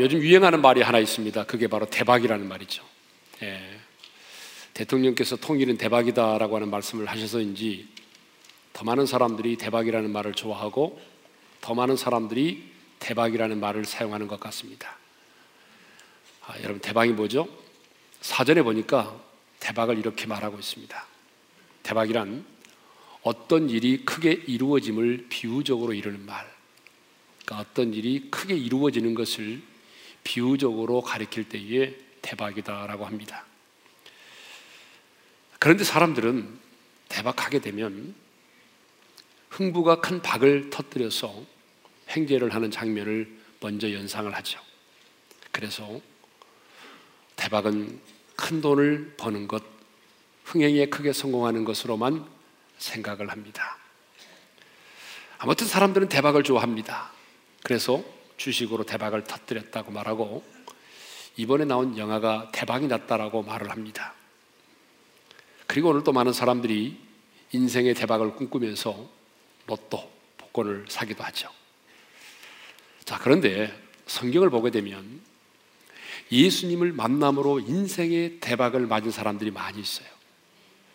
요즘 유행하는 말이 하나 있습니다. 그게 바로 대박이라는 말이죠. 예. 대통령께서 통일은 대박이다라고 하는 말씀을 하셔서인지 더 많은 사람들이 대박이라는 말을 좋아하고 더 많은 사람들이 대박이라는 말을 사용하는 것 같습니다. 아, 여러분 대박이 뭐죠? 사전에 보니까 대박을 이렇게 말하고 있습니다. 대박이란 어떤 일이 크게 이루어짐을 비유적으로 이루는 말. 그러니까 어떤 일이 크게 이루어지는 것을 비유적으로 가리킬 때에 대박이다라고 합니다. 그런데 사람들은 대박하게 되면 흥부가 큰 박을 터뜨려서 행제를 하는 장면을 먼저 연상을 하죠. 그래서 대박은 큰 돈을 버는 것, 흥행에 크게 성공하는 것으로만 생각을 합니다. 아무튼 사람들은 대박을 좋아합니다. 그래서 주식으로 대박을 터뜨렸다고 말하고 이번에 나온 영화가 대박이 났다라고 말을 합니다. 그리고 오늘 또 많은 사람들이 인생의 대박을 꿈꾸면서 로또, 복권을 사기도 하죠. 자, 그런데 성경을 보게 되면 예수님을 만남으로 인생의 대박을 맞은 사람들이 많이 있어요.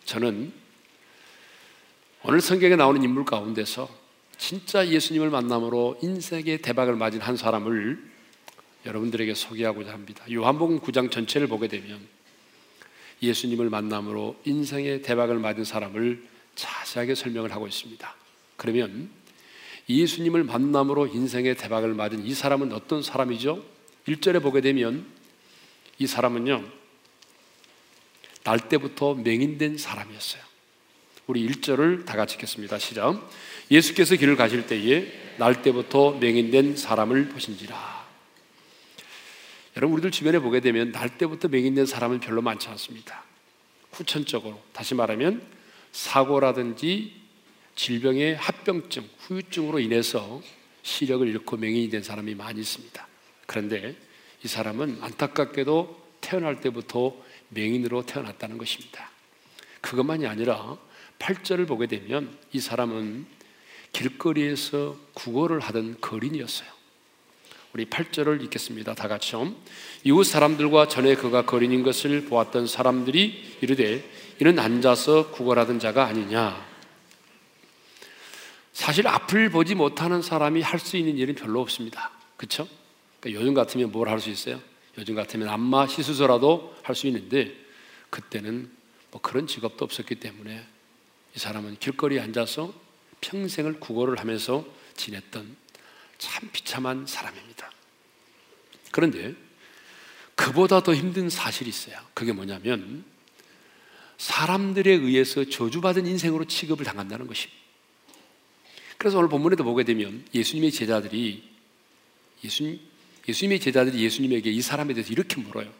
저는 오늘 성경에 나오는 인물 가운데서 진짜 예수님을 만남으로 인생의 대박을 맞은 한 사람을 여러분들에게 소개하고자 합니다. 요한복음 9장 전체를 보게 되면 예수님을 만남으로 인생의 대박을 맞은 사람을 자세하게 설명을 하고 있습니다. 그러면 예수님을 만남으로 인생의 대박을 맞은 이 사람은 어떤 사람이죠? 1절에 보게 되면 이 사람은요, 날 때부터 맹인된 사람이었어요. 우리 1절을 다 같이 읽겠습니다. 시작. 예수께서 길을 가실 때에 날 때부터 맹인된 사람을 보신지라. 여러분, 우리들 주변에 보게 되면 날 때부터 맹인된 사람은 별로 많지 않습니다. 후천적으로, 다시 말하면 사고라든지 질병의 합병증, 후유증으로 인해서 시력을 잃고 맹인이 된 사람이 많이 있습니다. 그런데 이 사람은 안타깝게도 태어날 때부터 맹인으로 태어났다는 것입니다. 그것만이 아니라 8절을 보게 되면 이 사람은 길거리에서 구걸을 하던 거린이었어요. 우리 8절을 읽겠습니다. 다 같이요. 이웃 사람들과 전에 그가 거린인 것을 보았던 사람들이 이르되 이는 앉아서 구걸하던 자가 아니냐. 사실 앞을 보지 못하는 사람이 할 수 있는 일은 별로 없습니다. 그렇죠? 그러니까 요즘 같으면 뭘 할 수 있어요? 요즘 같으면 안마 시수서라도 할 수 있는데 그때는 뭐 그런 직업도 없었기 때문에 이 사람은 길거리에 앉아서 평생을 구걸을 하면서 지냈던 참 비참한 사람입니다. 그런데 그보다 더 힘든 사실이 있어요. 그게 뭐냐면 사람들에 의해서 저주받은 인생으로 취급을 당한다는 것입니다. 그래서 오늘 본문에도 보게 되면 예수님의 제자들이 예수님, 예수님의 제자들이 예수님에게 이 사람에 대해서 이렇게 물어요.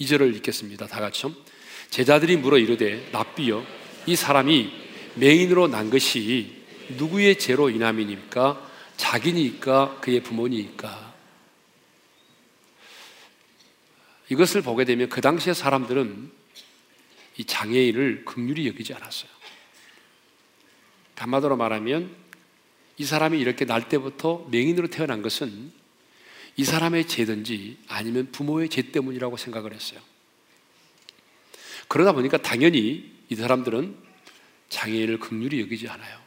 2절을 읽겠습니다. 다 같이요. 제자들이 물어 이르되 납비여 이 사람이 맹인으로 난 것이 누구의 죄로 인함이니까 자기니까 그의 부모니까 이것을 보게 되면 그 당시의 사람들은 이 장애인을 극률이 여기지 않았어요. 한마디로 말하면 이 사람이 이렇게 날 때부터 맹인으로 태어난 것은 이 사람의 죄든지 아니면 부모의 죄 때문이라고 생각을 했어요. 그러다 보니까 당연히 이 사람들은 장애인을 극률이 여기지 않아요.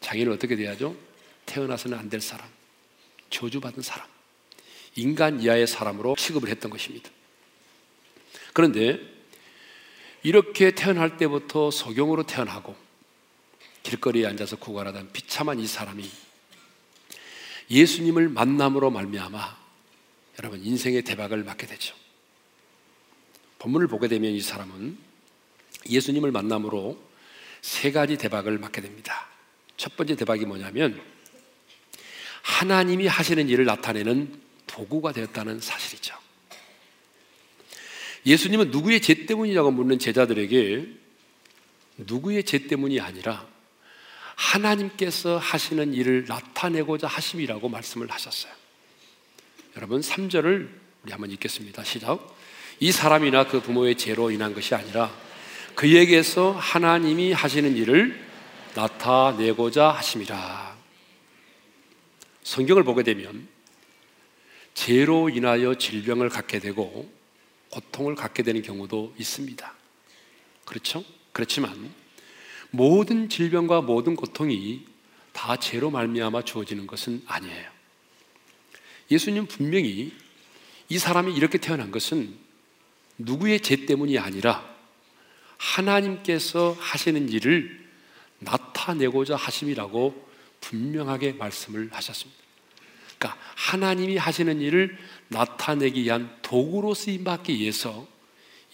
장애인은 어떻게 돼야죠? 태어나서는 안 될 사람, 저주받은 사람, 인간 이하의 사람으로 취급을 했던 것입니다. 그런데 이렇게 태어날 때부터 소경으로 태어나고 길거리에 앉아서 구걸하던 비참한 이 사람이 예수님을 만남으로 말미암아 여러분 인생의 대박을 맞게 되죠. 본문을 보게 되면 이 사람은 예수님을 만남으로 세 가지 대박을 맞게 됩니다. 첫 번째 대박이 뭐냐면 하나님이 하시는 일을 나타내는 도구가 되었다는 사실이죠. 예수님은 누구의 죄 때문이라고 묻는 제자들에게 누구의 죄 때문이 아니라 하나님께서 하시는 일을 나타내고자 하심이라고 말씀을 하셨어요. 여러분 3절을 우리 한번 읽겠습니다. 시작. 이 사람이나 그 부모의 죄로 인한 것이 아니라 그에게서 하나님이 하시는 일을 나타내고자 하심이라. 성경을 보게 되면 죄로 인하여 질병을 갖게 되고 고통을 갖게 되는 경우도 있습니다. 그렇죠? 그렇지만 모든 질병과 모든 고통이 다 죄로 말미암아 주어지는 것은 아니에요. 예수님 분명히 이 사람이 이렇게 태어난 것은 누구의 죄 때문이 아니라 하나님께서 하시는 일을 나타내고자 하심이라고 분명하게 말씀을 하셨습니다. 그러니까 하나님이 하시는 일을 나타내기 위한 도구로 쓰임 받기 위해서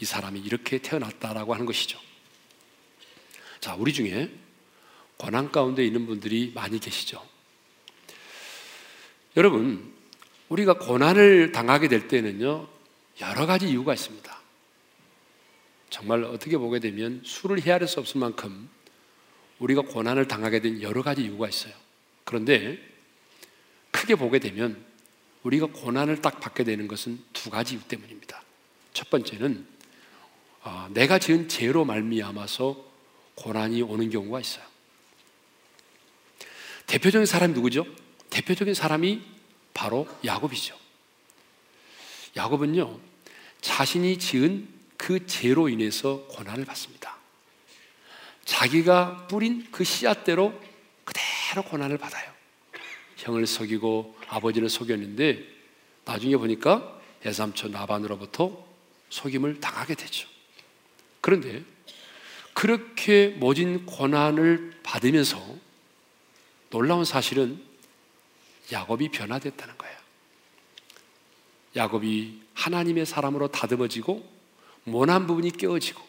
이 사람이 이렇게 태어났다라고 하는 것이죠. 자, 우리 중에 고난 가운데 있는 분들이 많이 계시죠. 여러분, 우리가 고난을 당하게 될 때는요, 여러 가지 이유가 있습니다. 정말 어떻게 보게 되면 수를 헤아릴 수 없을 만큼 우리가 고난을 당하게 된 여러 가지 이유가 있어요. 그런데 크게 보게 되면 우리가 고난을 딱 받게 되는 것은 두 가지 이유 때문입니다. 첫 번째는 어, 내가 지은 죄로 말미암아서 고난이 오는 경우가 있어요. 대표적인 사람이 누구죠? 대표적인 사람이 바로 야곱이죠. 야곱은요, 자신이 지은 그 죄로 인해서 고난을 받습니다. 자기가 뿌린 그 씨앗대로 그대로 고난을 받아요. 형을 속이고 아버지를 속였는데 나중에 보니까 예삼촌 나반으로부터 속임을 당하게 되죠. 그런데 그렇게 모진 고난을 받으면서 놀라운 사실은 야곱이 변화됐다는 거예요. 야곱이 하나님의 사람으로 다듬어지고 모난 부분이 깨어지고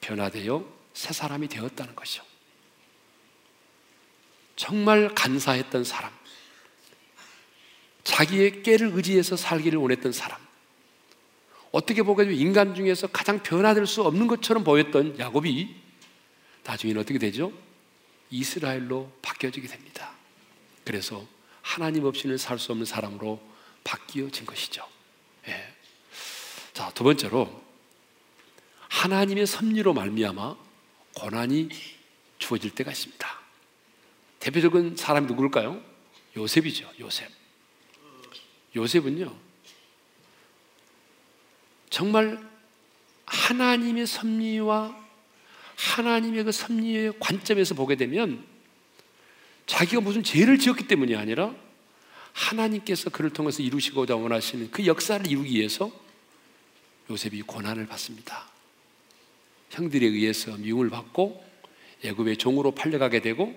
변화되어 새 사람이 되었다는 것이죠. 정말 간사했던 사람, 자기의 깨를 의지해서 살기를 원했던 사람, 어떻게 보게 인간 중에서 가장 변화될 수 없는 것처럼 보였던 야곱이 나중에는 어떻게 되죠? 이스라엘로 바뀌어지게 됩니다. 그래서 하나님 없이는 살 수 없는 사람으로 바뀌어진 것이죠. 예. 자, 두 번째로 하나님의 섭리로 말미암아 고난이 주어질 때가 있습니다. 대표적인 사람이 누굴까요? 요셉이죠. 요셉. 요셉은요. 정말 하나님의 섭리와 하나님의 그 섭리의 관점에서 보게 되면 자기가 무슨 죄를 지었기 때문이 아니라 하나님께서 그를 통해서 이루시고자 원하시는 그 역사를 이루기 위해서 요셉이 고난을 받습니다. 형들에 의해서 미움을 받고 애굽의 종으로 팔려가게 되고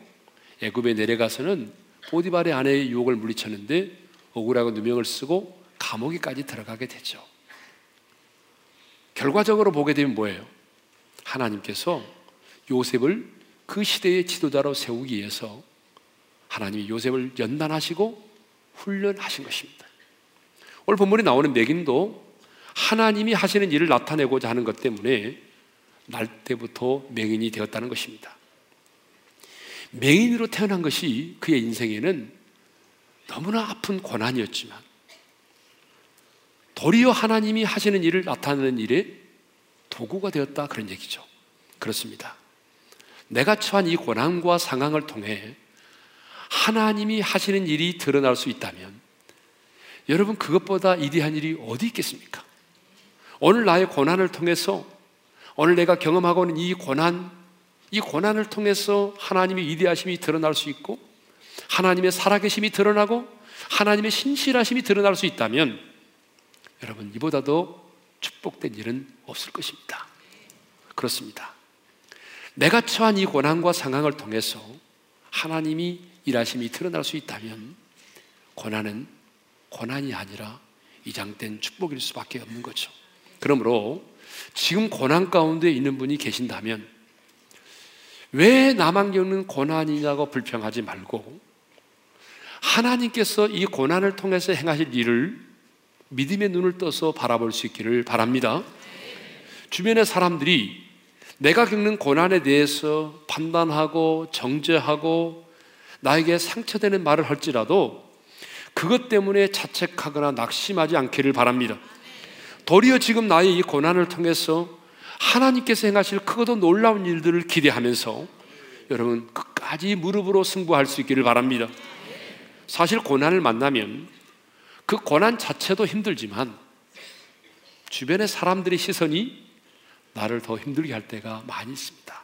애굽에 내려가서는 보디발의 아내의 유혹을 물리쳤는데 억울하고 누명을 쓰고 감옥에까지 들어가게 되죠. 결과적으로 보게 되면 뭐예요? 하나님께서 요셉을 그 시대의 지도자로 세우기 위해서 하나님이 요셉을 연단하시고 훈련하신 것입니다. 오늘 본문에 나오는 맥인도 하나님이 하시는 일을 나타내고자 하는 것 때문에 날 때부터 맹인이 되었다는 것입니다. 맹인으로 태어난 것이 그의 인생에는 너무나 아픈 고난이었지만 도리어 하나님이 하시는 일을 나타내는 일에 도구가 되었다 그런 얘기죠. 그렇습니다. 내가 처한 이 고난과 상황을 통해 하나님이 하시는 일이 드러날 수 있다면 여러분 그것보다 이대한 일이 어디 있겠습니까? 오늘 나의 고난을 통해서 오늘 내가 경험하고 있는 이 고난 이 고난을 통해서 하나님의 위대하심이 드러날 수 있고 하나님의 살아계심이 드러나고 하나님의 신실하심이 드러날 수 있다면 여러분 이보다도 축복된 일은 없을 것입니다. 그렇습니다. 내가 처한 이 고난과 상황을 통해서 하나님이 일하심이 드러날 수 있다면 고난은 고난이 아니라 이장된 축복일 수밖에 없는 거죠. 그러므로 지금 고난 가운데 있는 분이 계신다면 왜 나만 겪는 고난이냐고 불평하지 말고 하나님께서 이 고난을 통해서 행하실 일을 믿음의 눈을 떠서 바라볼 수 있기를 바랍니다. 주변의 사람들이 내가 겪는 고난에 대해서 판단하고 정죄하고 나에게 상처되는 말을 할지라도 그것 때문에 자책하거나 낙심하지 않기를 바랍니다. 도리어 지금 나의 이 고난을 통해서 하나님께서 행하실 크고도 놀라운 일들을 기대하면서 여러분 끝까지 무릎으로 승부할 수 있기를 바랍니다. 사실 고난을 만나면 그 고난 자체도 힘들지만 주변의 사람들의 시선이 나를 더 힘들게 할 때가 많이 있습니다.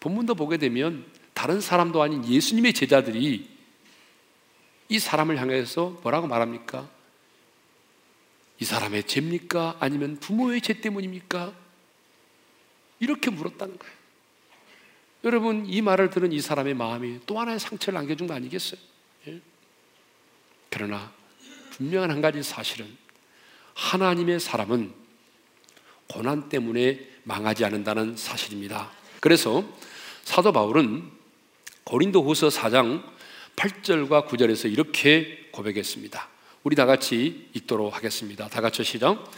본문도 보게 되면 다른 사람도 아닌 예수님의 제자들이 이 사람을 향해서 뭐라고 말합니까? 이 사람의 죄입니까? 아니면 부모의 죄 때문입니까? 이렇게 물었다는 거예요. 여러분, 이 말을 들은 이 사람의 마음이 또 하나의 상처를 안겨준 거 아니겠어요? 예? 그러나 분명한 한 가지 사실은 하나님의 사람은 고난 때문에 망하지 않는다는 사실입니다. 그래서 사도 바울은 고린도 후서 4장 8절과 9절에서 이렇게 고백했습니다. 우리 다 같이 읽도록 하겠습니다. 다 같이 시작.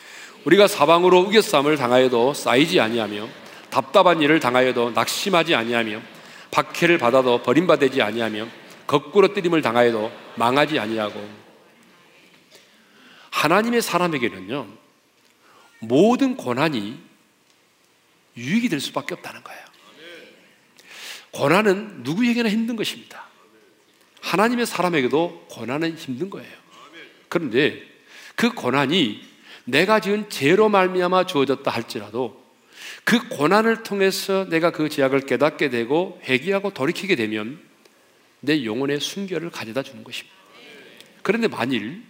우리가 사방으로 우겨쌈을 당하여도 쌓이지 아니하며 답답한 일을 당하여도 낙심하지 아니하며 박해를 받아도 버림받지 아니하며 거꾸로 뜨림을 당하여도 망하지 아니하고 하나님의 사람에게는요 모든 고난이 유익이 될 수밖에 없다는 거예요. 고난은 누구에게나 힘든 것입니다. 하나님의 사람에게도 고난은 힘든 거예요. 그런데 그 고난이 내가 지은 죄로 말미암아 주어졌다 할지라도 그 고난을 통해서 내가 그 죄악을 깨닫게 되고 회개하고 돌이키게 되면 내 영혼의 순결을 가져다 주는 것입니다. 그런데 만일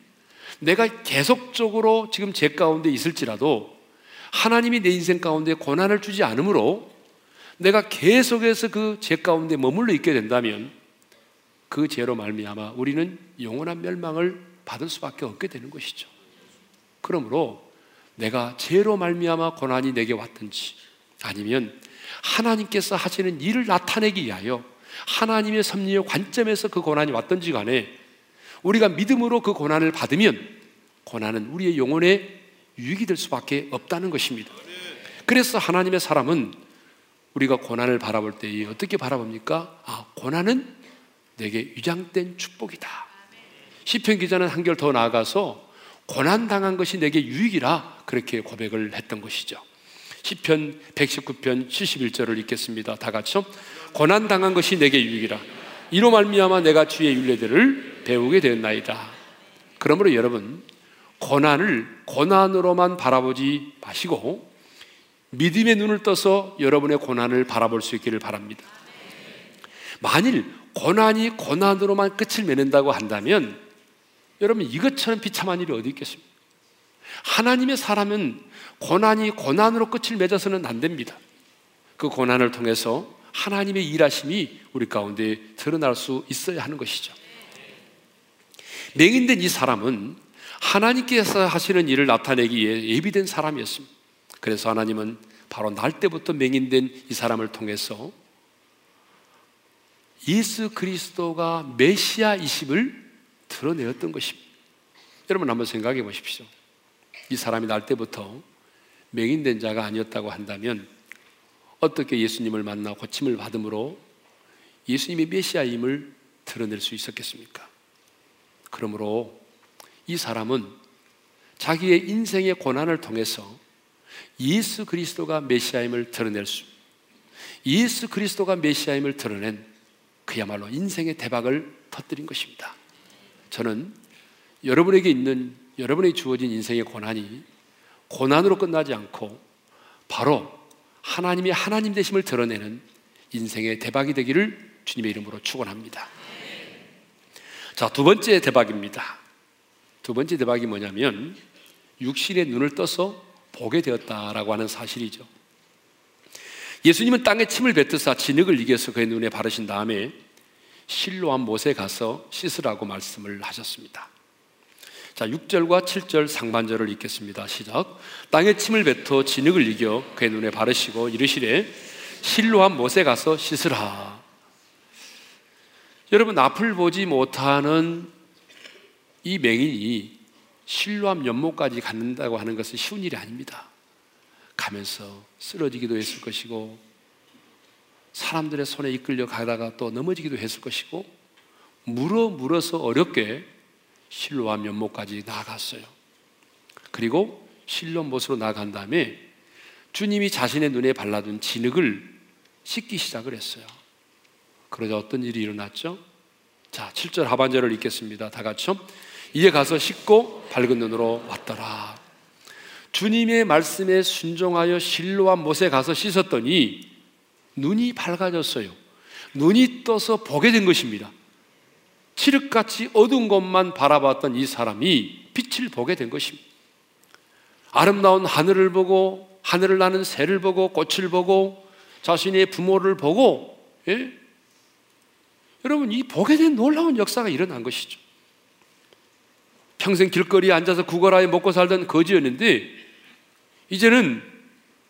내가 계속적으로 지금 죄 가운데 있을지라도 하나님이 내 인생 가운데 고난을 주지 않으므로 내가 계속해서 그 죄 가운데 머물러 있게 된다면 그 죄로 말미암아 우리는 영원한 멸망을 받을 수밖에 없게 되는 것이죠. 그러므로 내가 죄로 말미암아 고난이 내게 왔든지 아니면 하나님께서 하시는 일을 나타내기 위하여 하나님의 섭리의 관점에서 그 고난이 왔든지 간에 우리가 믿음으로 그 고난을 받으면 고난은 우리의 영혼에 유익이 될 수밖에 없다는 것입니다. 그래서 하나님의 사람은 우리가 고난을 바라볼 때 어떻게 바라봅니까? 아, 고난은 내게 위장된 축복이다. 시편 기자는 한결 더 나아가서 고난 당한 것이 내게 유익이라 그렇게 고백을 했던 것이죠. 시편 119편 71절을 읽겠습니다. 다 같이요. 고난 당한 것이 내게 유익이라. 이로 말미암아 내가 주의 윤례들을 배우게 되었나이다. 그러므로 여러분 고난을 고난으로만 바라보지 마시고 믿음의 눈을 떠서 여러분의 고난을 바라볼 수 있기를 바랍니다. 만일 고난이 고난으로만 끝을 맺는다고 한다면 여러분 이것처럼 비참한 일이 어디 있겠습니까? 하나님의 사람은 고난이 고난으로 끝을 맺어서는 안 됩니다. 그 고난을 통해서 하나님의 일하심이 우리 가운데 드러날 수 있어야 하는 것이죠. 맹인된 이 사람은 하나님께서 하시는 일을 나타내기 위해 예비된 사람이었습니다. 그래서 하나님은 바로 날 때부터 맹인된 이 사람을 통해서 예수 그리스도가 메시아이심을 드러내었던 것입니다. 여러분 한번 생각해 보십시오. 이 사람이 날 때부터 맹인된 자가 아니었다고 한다면 어떻게 예수님을 만나 고침을 받음으로 예수님의 메시아임을 드러낼 수 있었겠습니까? 그러므로 이 사람은 자기의 인생의 고난을 통해서 예수 그리스도가 메시아임을 드러낼 수, 예수 그리스도가 메시아임을 드러낸 그야말로 인생의 대박을 터뜨린 것입니다. 저는 여러분에게 있는 여러분에게 주어진 인생의 고난이 고난으로 끝나지 않고 바로 하나님이 하나님 되심을 드러내는 인생의 대박이 되기를 주님의 이름으로 축원합니다. 자, 두 번째 대박입니다. 두 번째 대박이 뭐냐면 육신의 눈을 떠서 보게 되었다라고 하는 사실이죠. 예수님은 땅에 침을 뱉으사 진흙을 이겨서 그의 눈에 바르신 다음에 실로한 못에 가서 씻으라고 말씀을 하셨습니다. 자, 6절과 7절 상반절을 읽겠습니다. 시작. 땅에 침을 뱉어 진흙을 이겨 그의 눈에 바르시고 이르시되 실로한 못에 가서 씻으라. 여러분 앞을 보지 못하는 이 맹인이 실로암 연못까지 갖는다고 하는 것은 쉬운 일이 아닙니다. 가면서 쓰러지기도 했을 것이고 사람들의 손에 이끌려 가다가 또 넘어지기도 했을 것이고 물어 물어서 어렵게 실로암 연못까지 나아갔어요. 그리고 실로 못으로 나간 다음에 주님이 자신의 눈에 발라둔 진흙을 씻기 시작을 했어요. 그러자 어떤 일이 일어났죠? 자, 7절 하반절을 읽겠습니다. 다 같이요. 이에 가서 씻고 밝은 눈으로 왔더라. 주님의 말씀에 순종하여 실로와 못에 가서 씻었더니 눈이 밝아졌어요. 눈이 떠서 보게 된 것입니다. 칠흑같이 어두운 것만 바라봤던 이 사람이 빛을 보게 된 것입니다. 아름다운 하늘을 보고 하늘을 나는 새를 보고 꽃을 보고 자신의 부모를 보고 예? 여러분 이 보게 된 놀라운 역사가 일어난 것이죠. 평생 길거리에 앉아서 구걸하여 먹고 살던 거지였는데 이제는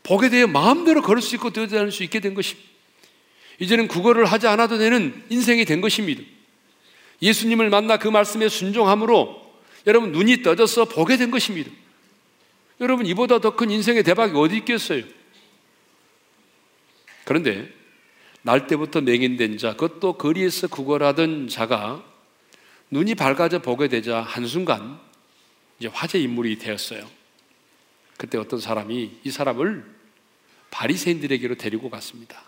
보게 되어 마음대로 걸을 수 있고 뛰어다닐 수 있게 된 것입니다. 이제는 구걸을 하지 않아도 되는 인생이 된 것입니다. 예수님을 만나 그 말씀에 순종함으로 여러분 눈이 떠져서 보게 된 것입니다. 여러분 이보다 더 큰 인생의 대박이 어디 있겠어요? 그런데 날 때부터 맹인된 자, 그것도 거리에서 구걸하던 자가 눈이 밝아져 보게 되자 한순간 이제 화제 인물이 되었어요. 그때 어떤 사람이 이 사람을 바리새인들에게로 데리고 갔습니다.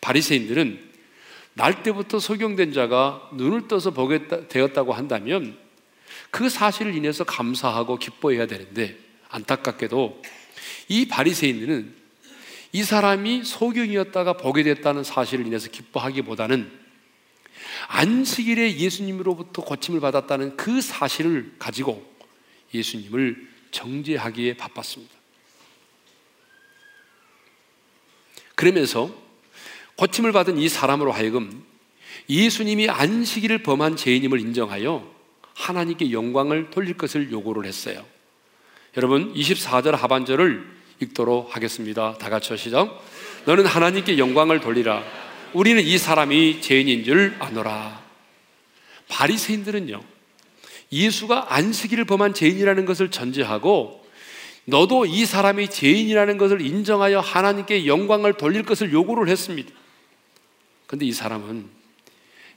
바리새인들은 날 때부터 소경된 자가 눈을 떠서 보게 되었다고 한다면 그 사실을 인해서 감사하고 기뻐해야 되는데 안타깝게도 이 바리새인들은 이 사람이 소경이었다가 보게 됐다는 사실을 인해서 기뻐하기보다는 안식일에 예수님으로부터 고침을 받았다는 그 사실을 가지고 예수님을 정죄하기에 바빴습니다. 그러면서 고침을 받은 이 사람으로 하여금 예수님이 안식일을 범한 죄인임을 인정하여 하나님께 영광을 돌릴 것을 요구를 했어요. 여러분 24절 하반절을 읽도록 하겠습니다. 다 같이 시작. 너는 하나님께 영광을 돌리라. 우리는 이 사람이 죄인인 줄 아노라. 바리새인들은요. 예수가 안식일을 범한 죄인이라는 것을 전제하고 너도 이 사람이 죄인이라는 것을 인정하여 하나님께 영광을 돌릴 것을 요구를 했습니다. 근데 이 사람은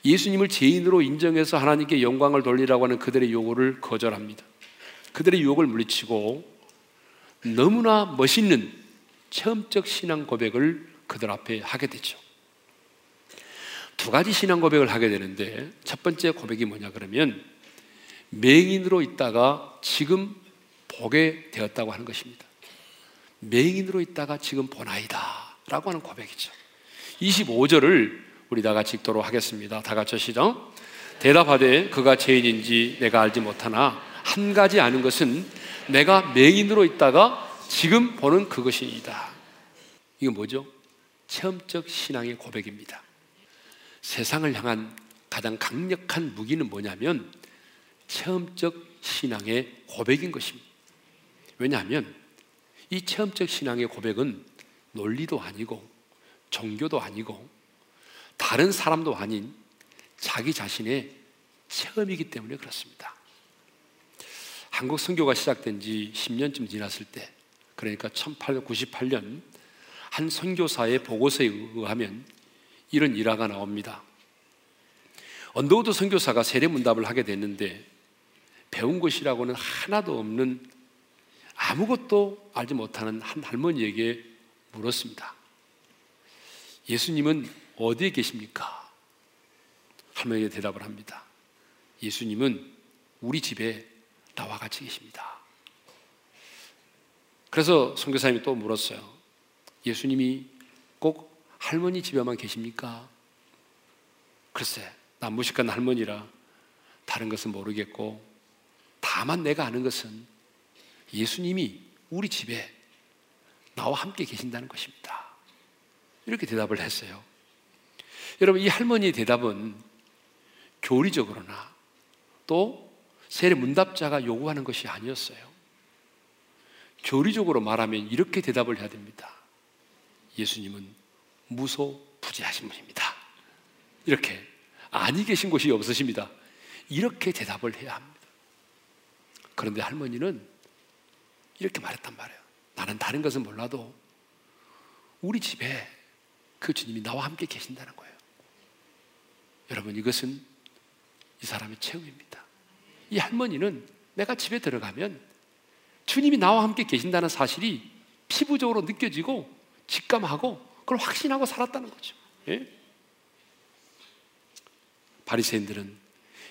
예수님을 죄인으로 인정해서 하나님께 영광을 돌리라고 하는 그들의 요구를 거절합니다. 그들의 유혹을 물리치고 너무나 멋있는 체험적 신앙 고백을 그들 앞에 하게 되죠. 두 가지 신앙 고백을 하게 되는데 첫 번째 고백이 뭐냐 그러면 맹인으로 있다가 지금 보게 되었다고 하는 것입니다. 맹인으로 있다가 지금 보나이다 라고 하는 고백이죠. 25절을 우리 다 같이 읽도록 하겠습니다. 다 같이 시작. 대답하되 그가 죄인인지 내가 알지 못하나 한 가지 아는 것은 내가 맹인으로 있다가 지금 보는 그것이니다. 이게 뭐죠? 체험적 신앙의 고백입니다. 세상을 향한 가장 강력한 무기는 뭐냐면 체험적 신앙의 고백인 것입니다. 왜냐하면 이 체험적 신앙의 고백은 논리도 아니고 종교도 아니고 다른 사람도 아닌 자기 자신의 체험이기 때문에 그렇습니다. 한국 선교가 시작된 지 10년쯤 지났을 때, 그러니까 1898년 한 선교사의 보고서에 의하면 이런 일화가 나옵니다. 언더우드 선교사가 세례 문답을 하게 됐는데 배운 것이라고는 하나도 없는 아무것도 알지 못하는 한 할머니에게 물었습니다. 예수님은 어디에 계십니까? 할머니가 대답을 합니다. 예수님은 우리 집에 나와 같이 계십니다. 그래서 선교사님이 또 물었어요. 예수님이 꼭 할머니 집에만 계십니까? 글쎄, 난 무식한 할머니라 다른 것은 모르겠고 다만 내가 아는 것은 예수님이 우리 집에 나와 함께 계신다는 것입니다. 이렇게 대답을 했어요. 여러분, 이 할머니의 대답은 교리적으로나 또 세례 문답자가 요구하는 것이 아니었어요. 교리적으로 말하면 이렇게 대답을 해야 됩니다. 예수님은 무소부지하신 분입니다. 이렇게 아니 계신 곳이 없으십니다. 이렇게 대답을 해야 합니다. 그런데 할머니는 이렇게 말했단 말이에요. 나는 다른 것은 몰라도 우리 집에 그 주님이 나와 함께 계신다는 거예요. 여러분 이것은 이 사람의 체험입니다. 이 할머니는 내가 집에 들어가면 주님이 나와 함께 계신다는 사실이 피부적으로 느껴지고 직감하고 그걸 확신하고 살았다는 거죠. 예? 바리새인들은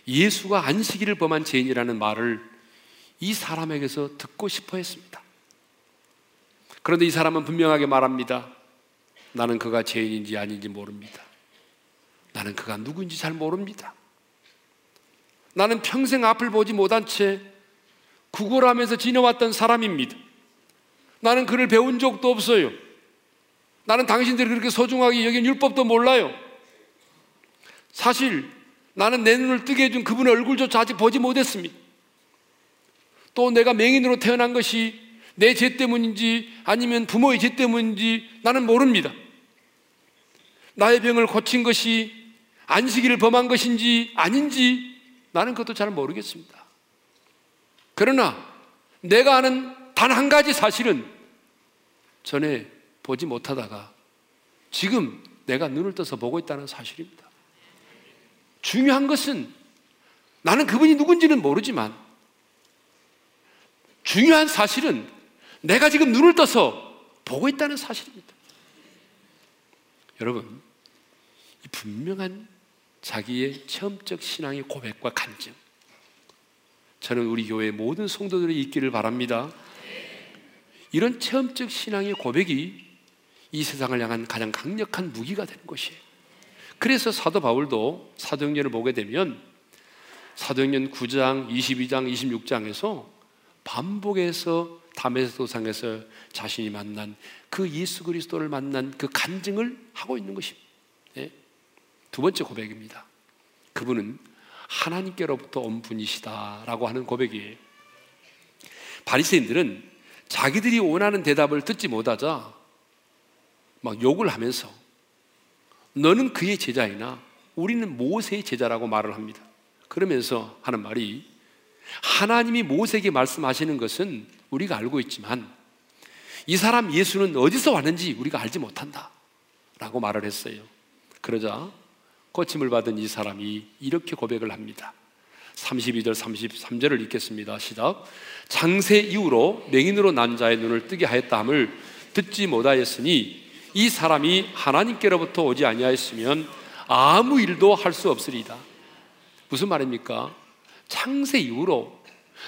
예수가 안식일을 범한 죄인이라는 말을 이 사람에게서 듣고 싶어 했습니다. 그런데 이 사람은 분명하게 말합니다. 나는 그가 죄인인지 아닌지 모릅니다. 나는 그가 누구인지 잘 모릅니다. 나는 평생 앞을 보지 못한 채 구걸하면서 지내왔던 사람입니다. 나는 그를 배운 적도 없어요. 나는 당신들이 그렇게 소중하게 여긴 율법도 몰라요. 사실 나는 내 눈을 뜨게 해준 그분의 얼굴조차 아직 보지 못했습니다. 또 내가 맹인으로 태어난 것이 내 죄 때문인지 아니면 부모의 죄 때문인지 나는 모릅니다. 나의 병을 고친 것이 안식일을 범한 것인지 아닌지 나는 그것도 잘 모르겠습니다. 그러나 내가 아는 단 한 가지 사실은 전에 보지 못하다가 지금 내가 눈을 떠서 보고 있다는 사실입니다. 중요한 것은 나는 그분이 누군지는 모르지만 중요한 사실은 내가 지금 눈을 떠서 보고 있다는 사실입니다. 여러분, 이 분명한 자기의 체험적 신앙의 고백과 간증. 저는 우리 교회 모든 성도들이 있기를 바랍니다. 이런 체험적 신앙의 고백이 이 세상을 향한 가장 강력한 무기가 되는 것이에요. 그래서 사도 바울도 사도행전을 보게 되면 사도행전 9장, 22장, 26장에서 반복해서 담에서 도상에서 자신이 만난 그 예수 그리스도를 만난 그 간증을 하고 있는 것입니다. 네? 두 번째 고백입니다. 그분은 하나님께로부터 온 분이시다라고 하는 고백이에요. 바리새인들은 자기들이 원하는 대답을 듣지 못하자 막 욕을 하면서 너는 그의 제자이나 우리는 모세의 제자라고 말을 합니다. 그러면서 하는 말이 하나님이 모세에게 말씀하시는 것은 우리가 알고 있지만 이 사람 예수는 어디서 왔는지 우리가 알지 못한다. 라고 말을 했어요. 그러자 고침을 받은 이 사람이 이렇게 고백을 합니다. 32절, 33절을 읽겠습니다. 시작. 장세 이후로 맹인으로 난 자의 눈을 뜨게 하였다함을 듣지 못하였으니 이 사람이 하나님께로부터 오지 아니하였으면 아무 일도 할 수 없으리다. 무슨 말입니까? 창세 이후로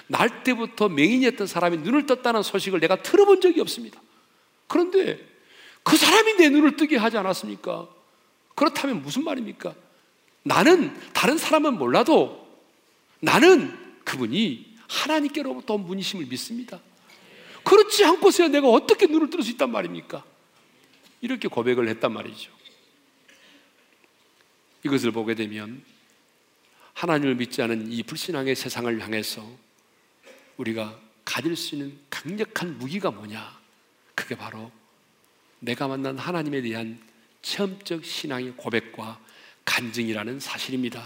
날 때부터 맹인이었던 사람이 눈을 떴다는 소식을 내가 들어본 적이 없습니다. 그런데 그 사람이 내 눈을 뜨게 하지 않았습니까? 그렇다면 무슨 말입니까? 나는 다른 사람은 몰라도 나는 그분이 하나님께로부터 온 분이심을 믿습니다. 그렇지 않고서야 내가 어떻게 눈을 뜰 수 있단 말입니까? 이렇게 고백을 했단 말이죠. 이것을 보게 되면 하나님을 믿지 않은 이 불신앙의 세상을 향해서 우리가 가질 수 있는 강력한 무기가 뭐냐? 그게 바로 내가 만난 하나님에 대한 체험적 신앙의 고백과 간증이라는 사실입니다.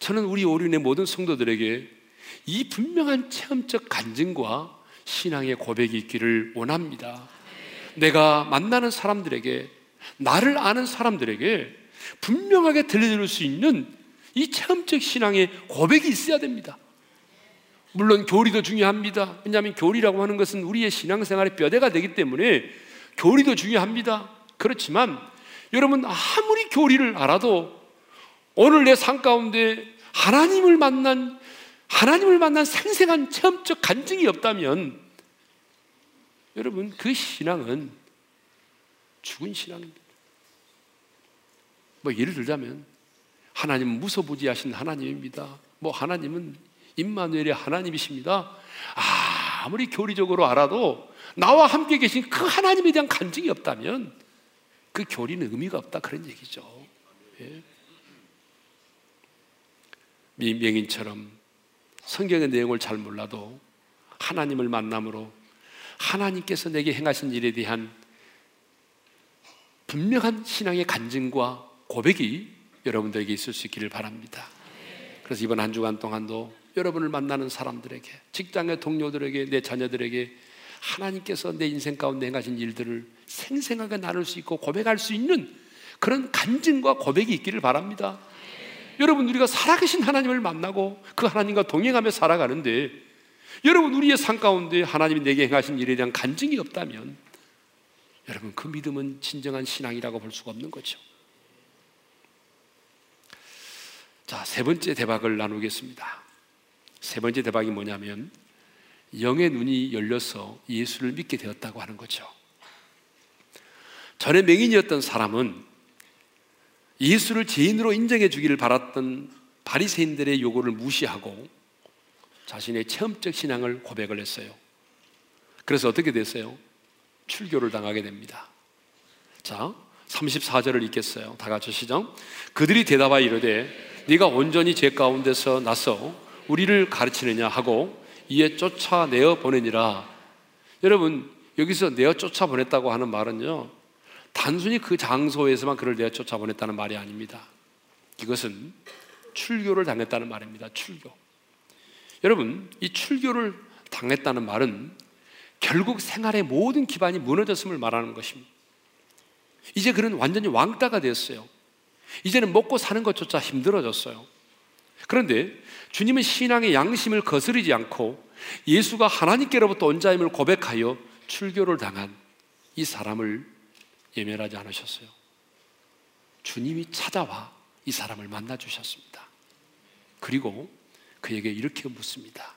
저는 우리 오륜의 모든 성도들에게 이 분명한 체험적 간증과 신앙의 고백이 있기를 원합니다. 내가 만나는 사람들에게, 나를 아는 사람들에게 분명하게 들려줄 수 있는 이 체험적 신앙의 고백이 있어야 됩니다. 물론 교리도 중요합니다. 왜냐하면 교리라고 하는 것은 우리의 신앙생활의 뼈대가 되기 때문에 교리도 중요합니다. 그렇지만 여러분 아무리 교리를 알아도 오늘 내 삶 가운데 하나님을 만난 하나님을 만난 생생한 체험적 간증이 없다면 여러분 그 신앙은 죽은 신앙입니다. 뭐 예를 들자면 하나님은 무소부지하신 하나님입니다. 뭐 하나님은 임마누엘의 하나님이십니다. 아무리 교리적으로 알아도 나와 함께 계신 그 하나님에 대한 간증이 없다면 그 교리는 의미가 없다 그런 얘기죠. 예. 명인처럼 성경의 내용을 잘 몰라도 하나님을 만남으로 하나님께서 내게 행하신 일에 대한 분명한 신앙의 간증과 고백이 여러분들에게 있을 수 있기를 바랍니다. 그래서 이번 한 주간 동안도 여러분을 만나는 사람들에게, 직장의 동료들에게, 내 자녀들에게 하나님께서 내 인생 가운데 행하신 일들을 생생하게 나눌 수 있고 고백할 수 있는 그런 간증과 고백이 있기를 바랍니다. 여러분, 우리가 살아계신 하나님을 만나고 그 하나님과 동행하며 살아가는데 여러분, 우리의 삶 가운데 하나님이 내게 행하신 일에 대한 간증이 없다면 여러분, 그 믿음은 진정한 신앙이라고 볼 수가 없는 거죠. 자, 세 번째 대박을 나누겠습니다. 세 번째 대박이 뭐냐면 영의 눈이 열려서 예수를 믿게 되었다고 하는 거죠. 전에 맹인이었던 사람은 예수를 죄인으로 인정해 주기를 바랐던 바리새인들의 요구를 무시하고 자신의 체험적 신앙을 고백을 했어요. 그래서 어떻게 됐어요? 출교를 당하게 됩니다. 자, 34절을 읽겠어요. 다 같이 시작. 그들이 대답하여 이르되 네가 온전히 죄 가운데서 나서 우리를 가르치느냐 하고 이에 쫓아내어 보내니라. 여러분, 여기서 내어 쫓아 보냈다고 하는 말은요. 단순히 그 장소에서만 그를 내어 쫓아 보냈다는 말이 아닙니다. 이것은 출교를 당했다는 말입니다. 출교. 여러분, 이 출교를 당했다는 말은 결국 생활의 모든 기반이 무너졌음을 말하는 것입니다. 이제 그는 완전히 왕따가 됐어요. 이제는 먹고 사는 것조차 힘들어졌어요. 그런데 주님은 신앙의 양심을 거스르지 않고 예수가 하나님께로부터 온 자임을 고백하여 출교를 당한 이 사람을 예멸하지 않으셨어요. 주님이 찾아와 이 사람을 만나 주셨습니다. 그리고 그에게 이렇게 묻습니다.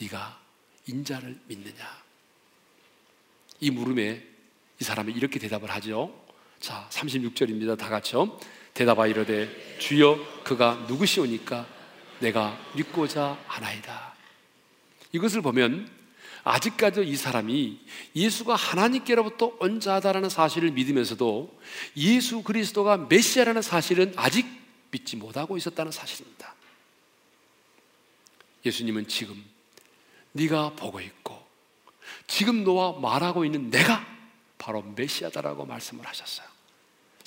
네가 인자를 믿느냐? 이 물음에 이 사람이 이렇게 대답을 하죠. 자, 36절입니다. 다 같이요. 대답하 이르되 주여 그가 누구시오니까 내가 믿고자 하나이다. 이것을 보면 아직까지 이 사람이 예수가 하나님께로부터 온 자다라는 사실을 믿으면서도 예수 그리스도가 메시아라는 사실은 아직 믿지 못하고 있었다는 사실입니다. 예수님은 지금 네가 보고 있고 지금 너와 말하고 있는 내가 바로 메시아다라고 말씀을 하셨어요.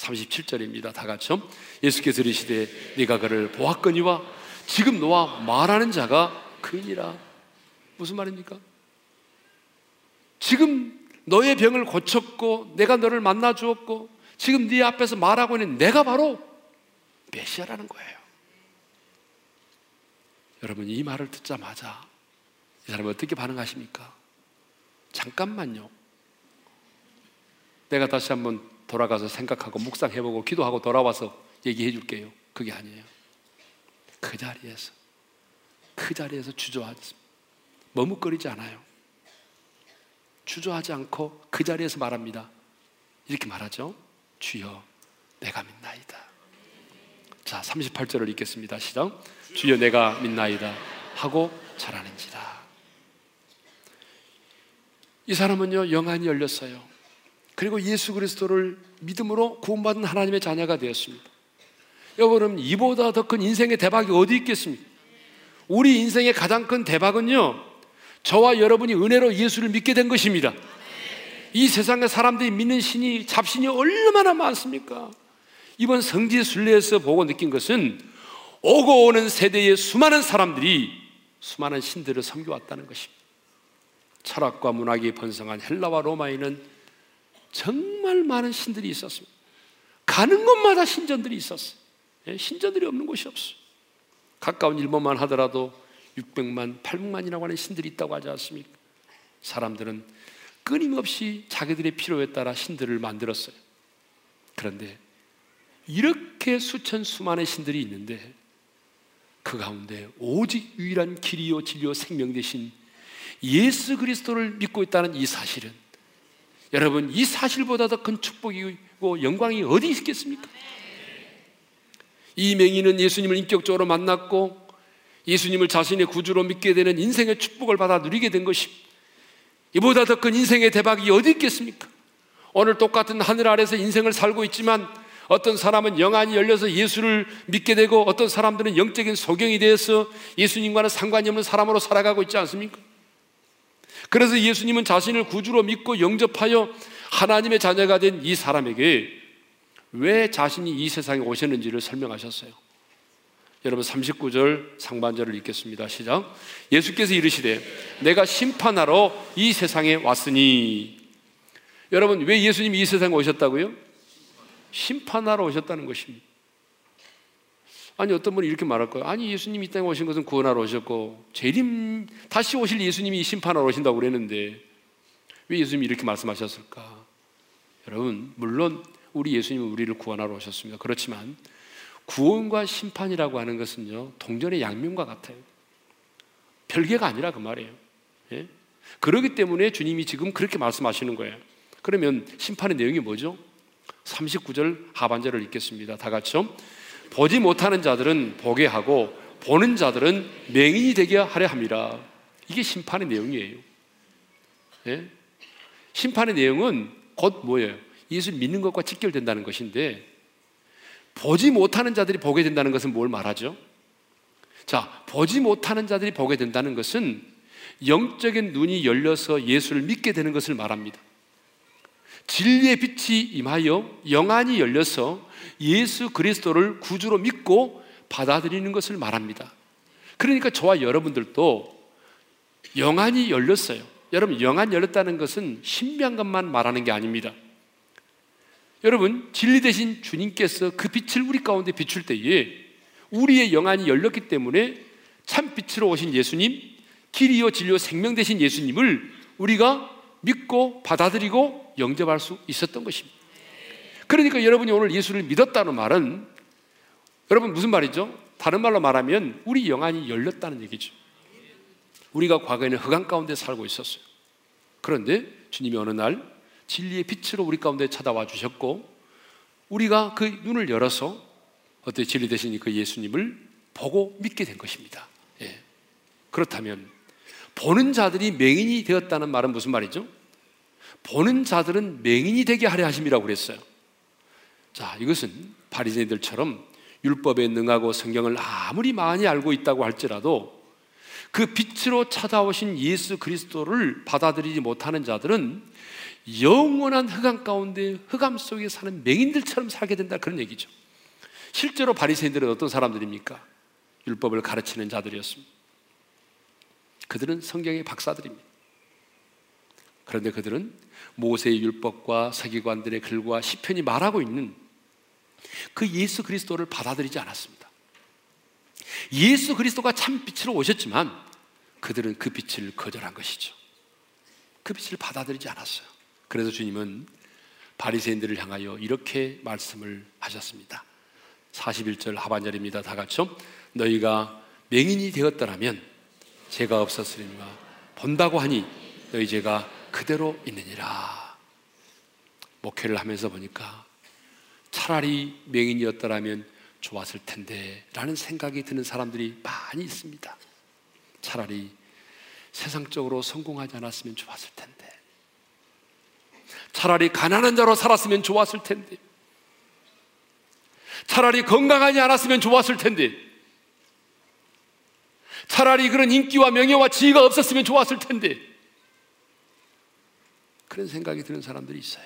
37절입니다. 다 같이요. 예수께서 이르시되 네가 그를 보았거니와 지금 너와 말하는 자가 그이니라. 무슨 말입니까? 지금 너의 병을 고쳤고 내가 너를 만나 주었고 지금 네 앞에서 말하고 있는 내가 바로 메시아라는 거예요. 여러분 이 말을 듣자마자 이 사람이 어떻게 반응하십니까? 잠깐만요. 내가 다시 한번 돌아가서 생각하고 묵상해보고 기도하고 돌아와서 얘기해 줄게요. 그게 아니에요. 그 자리에서 그 자리에서 주저하지 머뭇거리지 않아요. 주저하지 않고 그 자리에서 말합니다. 이렇게 말하죠. 주여 내가 믿나이다. 자, 38절을 읽겠습니다. 시작. 주여 내가 믿나이다 하고 잘하는지라. 이 사람은요, 영안이 열렸어요. 그리고 예수 그리스도를 믿음으로 구원받은 하나님의 자녀가 되었습니다. 여러분, 이보다 더 큰 인생의 대박이 어디 있겠습니까? 우리 인생의 가장 큰 대박은요, 저와 여러분이 은혜로 예수를 믿게 된 것입니다. 이 세상의 사람들이 믿는 신이, 잡신이 얼마나 많습니까? 이번 성지 순례에서 보고 느낀 것은 오고 오는 세대의 수많은 사람들이 수많은 신들을 섬겨왔다는 것입니다. 철학과 문학이 번성한 헬라와 로마에는 정말 많은 신들이 있었습니다. 가는 곳마다 신전들이 있었어요. 예, 신전들이 없는 곳이 없어요. 가까운 일본만 하더라도 600만, 800만이라고 하는 신들이 있다고 하지 않습니까? 사람들은 끊임없이 자기들의 필요에 따라 신들을 만들었어요. 그런데 이렇게 수천 수만의 신들이 있는데 그 가운데 오직 유일한 길이요 진리요 생명 대신 예수 그리스도를 믿고 있다는 이 사실은 여러분 이 사실보다 더 큰 축복이고 영광이 어디 있겠습니까? 이 맹인은 예수님을 인격적으로 만났고 예수님을 자신의 구주로 믿게 되는 인생의 축복을 받아 누리게 된 것입니다. 이보다 더 큰 인생의 대박이 어디 있겠습니까? 오늘 똑같은 하늘 아래서 인생을 살고 있지만 어떤 사람은 영안이 열려서 예수를 믿게 되고 어떤 사람들은 영적인 소경이 되어서 예수님과는 상관이 없는 사람으로 살아가고 있지 않습니까? 그래서 예수님은 자신을 구주로 믿고 영접하여 하나님의 자녀가 된 이 사람에게 왜 자신이 이 세상에 오셨는지를 설명하셨어요. 여러분 39절 상반절을 읽겠습니다. 시작. 예수께서 이르시되 내가 심판하러 이 세상에 왔으니 여러분 왜 예수님이 이 세상에 오셨다고요? 심판하러 오셨다는 것입니다. 아니 어떤 분이 이렇게 말할 거예요. 아니 예수님이 이 땅에 오신 것은 구원하러 오셨고 재림 다시 오실 예수님이 심판하러 오신다고 그랬는데 왜 예수님이 이렇게 말씀하셨을까? 여러분 물론 우리 예수님은 우리를 구원하러 오셨습니다. 그렇지만 구원과 심판이라고 하는 것은요, 동전의 양면과 같아요. 별개가 아니라 그 말이에요. 예? 그러기 때문에 주님이 지금 그렇게 말씀하시는 거예요. 그러면 심판의 내용이 뭐죠? 39절 하반절을 읽겠습니다. 다 같이요. 보지 못하는 자들은 보게 하고 보는 자들은 맹인이 되게 하려 함이라. 이게 심판의 내용이에요. 예? 심판의 내용은 곧 뭐예요? 예수 믿는 것과 직결된다는 것인데 보지 못하는 자들이 보게 된다는 것은 뭘 말하죠? 자, 보지 못하는 자들이 보게 된다는 것은 영적인 눈이 열려서 예수를 믿게 되는 것을 말합니다. 진리의 빛이 임하여 영안이 열려서 예수 그리스도를 구주로 믿고 받아들이는 것을 말합니다. 그러니까 저와 여러분들도 영안이 열렸어요. 여러분, 영안 열렸다는 것은 신비한 것만 말하는 게 아닙니다. 여러분, 진리 대신 주님께서 그 빛을 우리 가운데 비출 때에 우리의 영안이 열렸기 때문에 참 빛으로 오신 예수님, 길이요 진리요 생명 되신 예수님을 우리가 믿고 받아들이고 영접할 수 있었던 것입니다. 그러니까 여러분이 오늘 예수를 믿었다는 말은 여러분 무슨 말이죠? 다른 말로 말하면 우리 영안이 열렸다는 얘기죠. 우리가 과거에는 흑암 가운데 살고 있었어요. 그런데 주님이 어느 날 진리의 빛으로 우리 가운데 찾아와 주셨고 우리가 그 눈을 열어서 어떻게 진리 되신 그 예수님을 보고 믿게 된 것입니다. 예. 그렇다면 보는 자들이 맹인이 되었다는 말은 무슨 말이죠? 보는 자들은 맹인이 되게 하려 하심이라고 그랬어요. 자, 이것은 바리새인들처럼 율법에 능하고 성경을 아무리 많이 알고 있다고 할지라도 그 빛으로 찾아오신 예수 그리스도를 받아들이지 못하는 자들은 영원한 흑암 가운데 흑암 속에 사는 맹인들처럼 살게 된다 그런 얘기죠. 실제로 바리새인들은 어떤 사람들입니까? 율법을 가르치는 자들이었습니다. 그들은 성경의 박사들입니다. 그런데 그들은 모세의 율법과 서기관들의 글과 시편이 말하고 있는 그 예수 그리스도를 받아들이지 않았습니다. 예수 그리스도가 참 빛으로 오셨지만 그들은 그 빛을 거절한 것이죠. 그 빛을 받아들이지 않았어요. 그래서 주님은 바리새인들을 향하여 이렇게 말씀을 하셨습니다. 41절 하반절입니다. 다 같이요. 너희가 맹인이 되었더라면 죄가 없었으리니와 본다고 하니 너희 죄가 그대로 있느니라. 목회를 하면서 보니까 차라리 맹인이었더라면 좋았을 텐데 라는 생각이 드는 사람들이 많이 있습니다. 차라리 세상적으로 성공하지 않았으면 좋았을 텐데. 차라리 가난한 자로 살았으면 좋았을 텐데. 차라리 건강하지 않았으면 좋았을 텐데. 차라리 그런 인기와 명예와 지위가 없었으면 좋았을 텐데. 그런 생각이 드는 사람들이 있어요.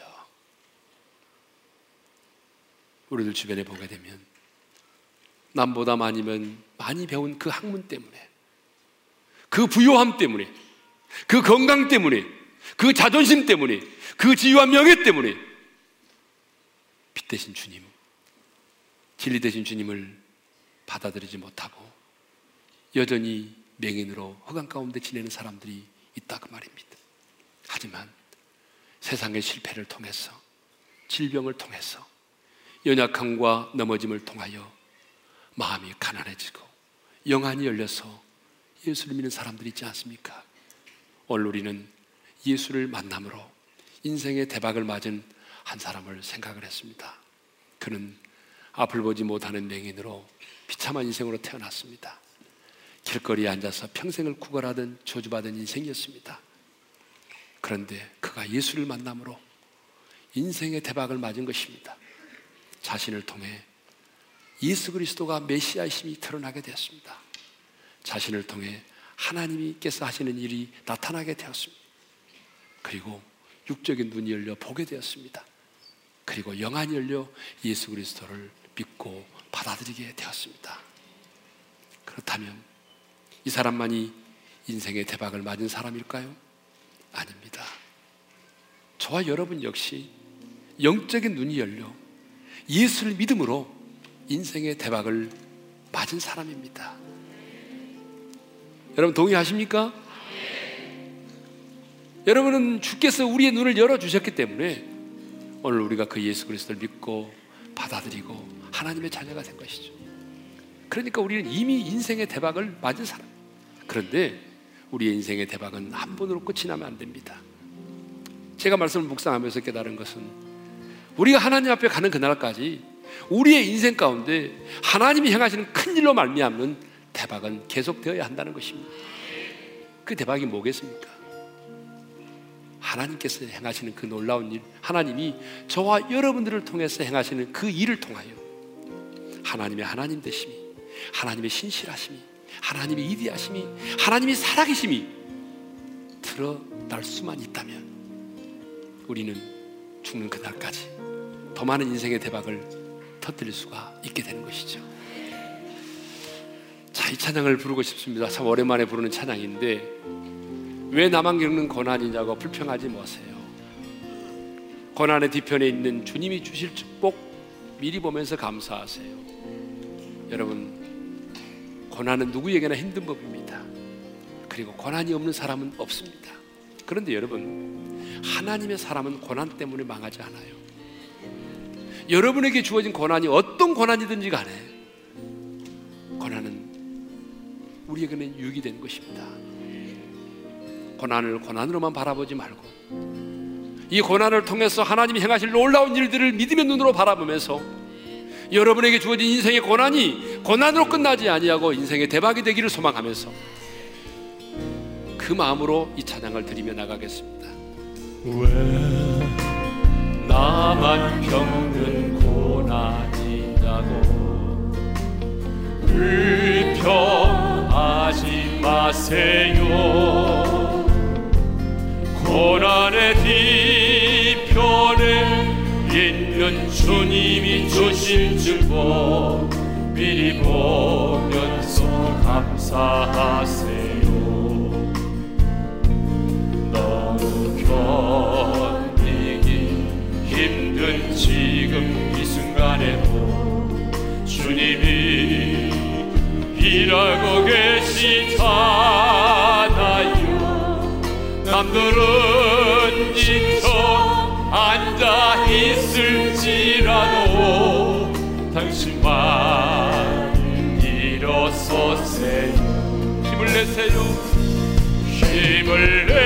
우리들 주변에 보게 되면 남보다 많이면 많이 배운 그 학문 때문에 그 부요함 때문에 그 건강 때문에 그 자존심 때문에 그 지위와 명예 때문에 빛 대신 주님, 진리 대신 주님을 받아들이지 못하고 여전히 맹인으로 허강 가운데 지내는 사람들이 있다 그 말입니다. 하지만 세상의 실패를 통해서 질병을 통해서 연약함과 넘어짐을 통하여 마음이 가난해지고 영안이 열려서 예수를 믿는 사람들이 있지 않습니까? 오늘 우리는 예수를 만남으로 인생의 대박을 맞은 한 사람을 생각을 했습니다. 그는 앞을 보지 못하는 맹인으로 비참한 인생으로 태어났습니다. 길거리에 앉아서 평생을 구걸하던 저주받은 인생이었습니다. 그런데 그가 예수를 만남으로 인생의 대박을 맞은 것입니다. 자신을 통해 예수 그리스도가 메시아이심이 드러나게 되었습니다. 자신을 통해 하나님께서 하시는 일이 나타나게 되었습니다. 그리고 육적인 눈이 열려 보게 되었습니다. 그리고 영안이 열려 예수 그리스도를 믿고 받아들이게 되었습니다. 그렇다면 이 사람만이 인생의 대박을 맞은 사람일까요? 아닙니다. 저와 여러분 역시 영적인 눈이 열려 예수를 믿음으로 인생의 대박을 맞은 사람입니다. 여러분 동의하십니까? 여러분은 주께서 우리의 눈을 열어 주셨기 때문에 오늘 우리가 그 예수 그리스도를 믿고 받아들이고 하나님의 자녀가 된 것이죠. 그러니까 우리는 이미 인생의 대박을 맞은 사람. 그런데 우리의 인생의 대박은 한 번으로 끝이 나면 안 됩니다. 제가 말씀을 묵상하면서 깨달은 것은 우리가 하나님 앞에 가는 그날까지 우리의 인생 가운데 하나님이 행하시는 큰 일로 말미암는 대박은 계속되어야 한다는 것입니다. 그 대박이 뭐겠습니까? 하나님께서 행하시는 그 놀라운 일, 하나님이 저와 여러분들을 통해서 행하시는 그 일을 통하여 하나님의 하나님 되심이, 하나님의 신실하심이, 하나님의 이디하심이, 하나님의 살아계심이 드러날 수만 있다면 우리는 죽는 그날까지 더 많은 인생의 대박을 터뜨릴 수가 있게 되는 것이죠. 자, 이 찬양을 부르고 싶습니다. 참 오랜만에 부르는 찬양인데 왜 나만 겪는 고난이냐고 불평하지 마세요. 고난의 뒤편에 있는 주님이 주실 축복 미리 보면서 감사하세요. 여러분, 고난은 누구에게나 힘든 법입니다. 그리고 고난이 없는 사람은 없습니다. 그런데 여러분, 하나님의 사람은 고난 때문에 망하지 않아요. 여러분에게 주어진 고난이 어떤 고난이든지 간에 고난은 우리에게는 유익이 되는 것입니다. 고난을 고난으로만 바라보지 말고 이 고난을 통해서 하나님이 행하실 놀라운 일들을 믿음의 눈으로 바라보면서 여러분에게 주어진 인생의 고난이 고난으로 끝나지 아니하고 인생의 대박이 되기를 소망하면서 그 마음으로 이 찬양을 드리며 나가겠습니다. 왜 나만 겪는 고난이냐고 불평하지 마세요 고난의 뒤 주님이 주신 축복 미리 보면서 감사하세요. 너무 견디기 힘든 지금 이 순간에도 주님이 일하고 계시잖아요. 남들은 당신만 일어서세요 힘을 내세요. 힘을 내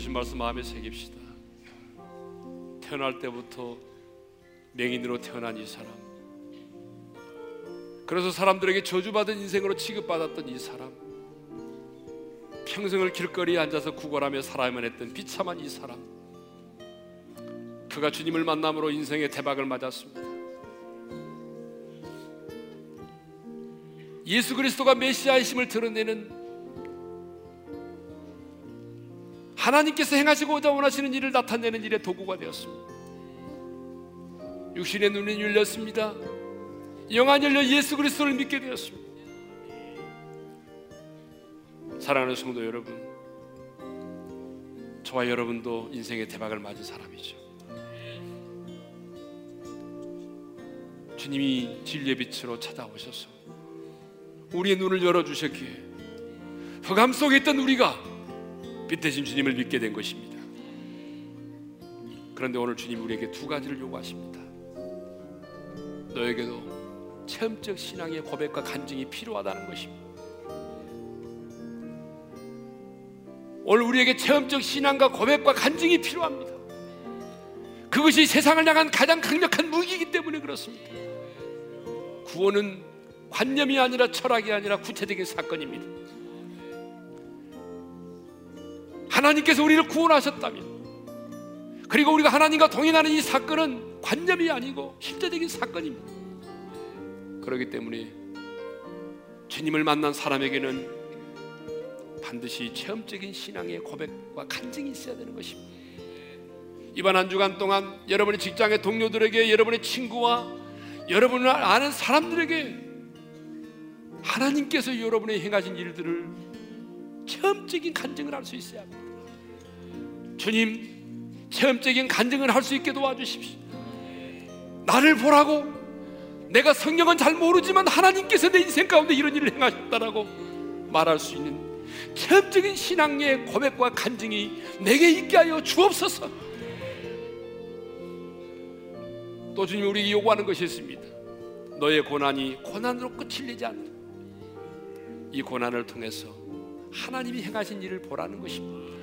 주신 말씀 마음에 새깁시다. 태어날 때부터 맹인으로 태어난 이 사람. 그래서 사람들에게 저주받은 인생으로 취급받았던 이 사람. 평생을 길거리에 앉아서 구걸하며 살아야만 했던 비참한 이 사람. 그가 주님을 만남으로 인생의 대박을 맞았습니다. 예수 그리스도가 메시아이심을 드러내는 하나님께서 행하시고자 원하시는 일을 나타내는 일의 도구가 되었습니다. 육신의 눈이 열렸습니다. 영안 열려 예수 그리스도를 믿게 되었습니다. 사랑하는 성도 여러분, 저와 여러분도 인생의 대박을 맞은 사람이죠. 주님이 진리의 빛으로 찾아오셔서 우리의 눈을 열어 주셨기에 흑암 속에 있던 우리가 빛 대신 주님을 믿게 된 것입니다. 그런데 오늘 주님 우리에게 두 가지를 요구하십니다. 너에게도 체험적 신앙의 고백과 간증이 필요하다는 것입니다. 오늘 우리에게 체험적 신앙과 고백과 간증이 필요합니다. 그것이 세상을 향한 가장 강력한 무기이기 때문에 그렇습니다. 구원은 관념이 아니라 철학이 아니라 구체적인 사건입니다. 하나님께서 우리를 구원하셨다면 그리고 우리가 하나님과 동행하는 이 사건은 관념이 아니고 실제적인 사건입니다. 그렇기 때문에 주님을 만난 사람에게는 반드시 체험적인 신앙의 고백과 간증이 있어야 되는 것입니다. 이번 한 주간 동안 여러분의 직장의 동료들에게 여러분의 친구와 여러분을 아는 사람들에게 하나님께서 여러분의 행하신 일들을 체험적인 간증을 할 수 있어야 합니다. 주님, 체험적인 간증을 할 수 있게 도와주십시오. 나를 보라고 내가 성경은 잘 모르지만 하나님께서 내 인생 가운데 이런 일을 행하셨다라고 말할 수 있는 체험적인 신앙의 고백과 간증이 내게 있게 하여 주옵소서. 또 주님이 우리에게 요구하는 것이 있습니다. 너의 고난이 고난으로 끝이 되지 않는 이 고난을 통해서 하나님이 행하신 일을 보라는 것입니다.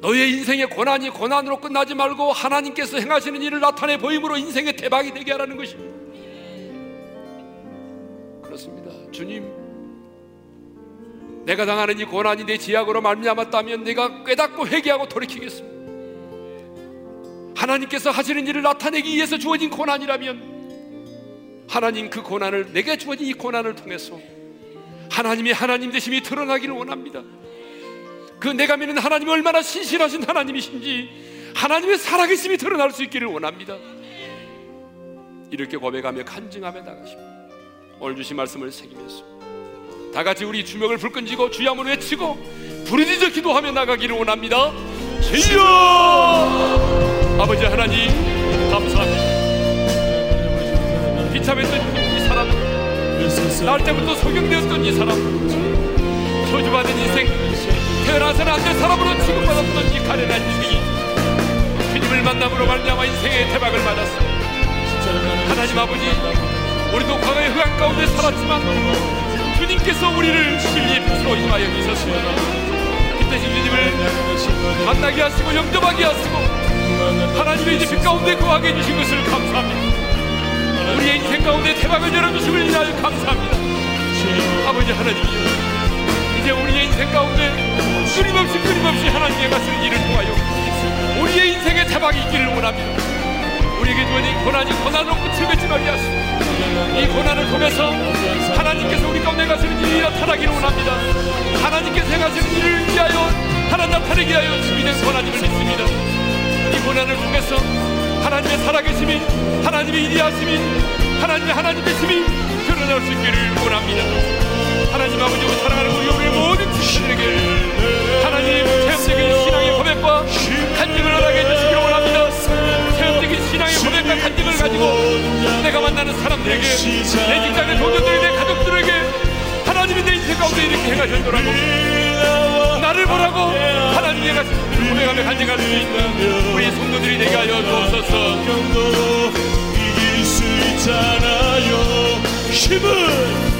너의 인생의 고난이 고난으로 끝나지 말고 하나님께서 행하시는 일을 나타내 보임으로 인생의 대박이 되게 하라는 것입니다. 그렇습니다. 주님, 내가 당하는 이 고난이 내 지약으로 말미암았다면 내가 깨닫고 회개하고 돌이키겠습니다. 하나님께서 하시는 일을 나타내기 위해서 주어진 고난이라면 하나님 그 고난을 내게 주어진 이 고난을 통해서 하나님의 하나님 되심이 드러나기를 원합니다. 그 내가 믿는 하나님이 얼마나 신실하신 하나님이신지 하나님의 살아계심이 드러날 수 있기를 원합니다. 이렇게 고백하며 간증하며 나가십니다. 오늘 주신 말씀을 새기면서 다 같이 우리 주먹을 불 끈지고 주야문 외치고 부르짖어 기도하며 나가기를 원합니다. 주여 아버지 하나님 감사합니다. 비참했던 이 사람 날 때부터 소경되었던 이 사람 저주받은 인생 태어나서는 안 될 사람으로 취급받았던 이 가련한 인생이 주님을 만남으로 말미암아 인생의 대박을 맞았습니다. 하나님 아버지 우리도 과거의 흑암 가운데 살았지만 주님께서 우리를 진리의 빛으로 임하여 주셨습니다. 그때 주님을 만나게 하시고 영접하게 하시고 하나님의 이제 빛 가운데 거하게 해주신 것을 감사합니다. 우리의 인생 가운데 대박을 열어주심을 인하여 감사합니다. 아버지 하나님 끊임없이 끊임없이 하나님의 가시는 일을 통하여 우리의 인생의 대박이 있기를 원합니다. 우리에게 주어진 고난이 고난으로 끝을 맺지 말게 하시고 이 고난을 통해서 하나님께서 우리 가운데 가시는 일이 나타나기를 원합니다. 하나님께서 행하시는 일을 위하여 하나 나타내기 위하여 준비된 고난임을 믿습니다. 이 고난을 통해서 하나님의 살아계심이 하나님의 일이하심이 하나님의 하나님 되심이 드러날 수 있기를 원합니다 하나님 아버지 우 사랑하는 우리 우리 모든 친구들에게 하나님 체험적인 신앙의 고백과 간증을 하게 해주시기를 원합니다. 체험적인 신앙의 고백과 간증을 가지고 내가 만나는 사람들에게 내 직장의 동료들에게 내 가족들에게 하나님이 내 인생 가운데 이렇게 행하셨더라고. 나를 보라고 하나님이 행하신 고백하며 간증할 수 있는 우리 성도들이 되게 하여 주옵소서. 이길 수 있잖아요. 힘을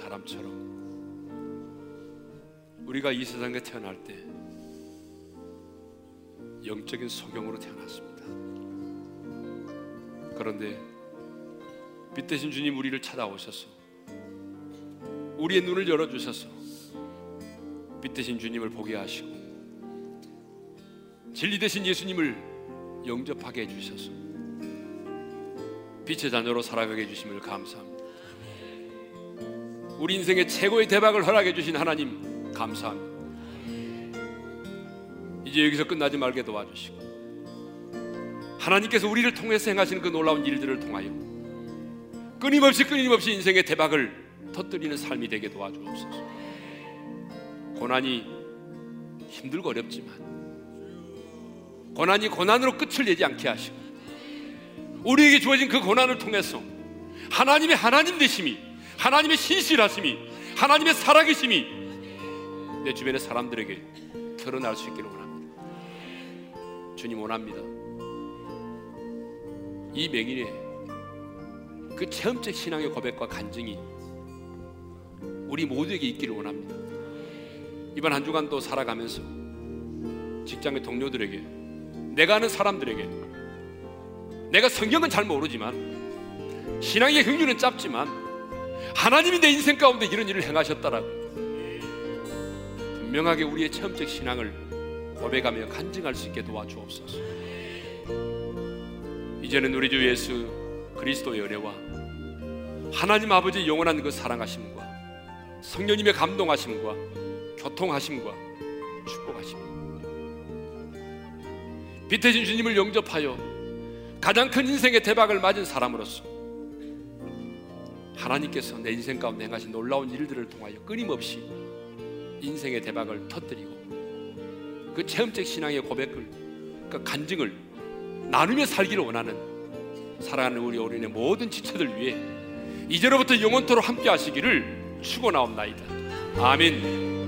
사람처럼 우리가 이 세상에 태어날 때 영적인 소경으로 태어났습니다. 그런데 빛 대신 주님 우리를 찾아오셔서 우리의 눈을 열어주셔서 빛 대신 주님을 보게 하시고 진리 대신 예수님을 영접하게 해주셔서 빛의 자녀로 살아가게 해주심을 감사합니다. 우리 인생의 최고의 대박을 허락해 주신 하나님 감사합니다. 이제 여기서 끝나지 말게 도와주시고 하나님께서 우리를 통해서 행하시는 그 놀라운 일들을 통하여 끊임없이 끊임없이 인생의 대박을 터뜨리는 삶이 되게 도와주옵소서. 고난이 힘들고 어렵지만 고난이 고난으로 끝을 내지 않게 하시고 우리에게 주어진 그 고난을 통해서 하나님의 하나님 되심이 하나님의 신실하심이 하나님의 살아계심이 내 주변의 사람들에게 드러날 수 있기를 원합니다. 주님 원합니다. 이 맹인의 그 체험적 신앙의 고백과 간증이 우리 모두에게 있기를 원합니다. 이번 한 주간도 살아가면서 직장의 동료들에게 내가 아는 사람들에게 내가 성경은 잘 모르지만 신앙의 흥류는 짧지만 하나님이 내 인생 가운데 이런 일을 행하셨다라고 분명하게 우리의 체험적 신앙을 고백하며 간증할 수 있게 도와주옵소서. 이제는 우리 주 예수 그리스도의 은혜와 하나님 아버지 영원한 그 사랑하심과 성령님의 감동하심과 교통하심과 축복하심 빛대신 주님을 영접하여 가장 큰 인생의 대박을 맞은 사람으로서 하나님께서 내 인생 가운데 행하신 놀라운 일들을 통하여 끊임없이 인생의 대박을 터뜨리고 그 체험적 신앙의 고백을 그 간증을 나누며 살기를 원하는 사랑하는 우리 어린의 모든 지체들 위해 이제로부터 영원토록 함께 하시기를 축원하옵나이다. 아멘.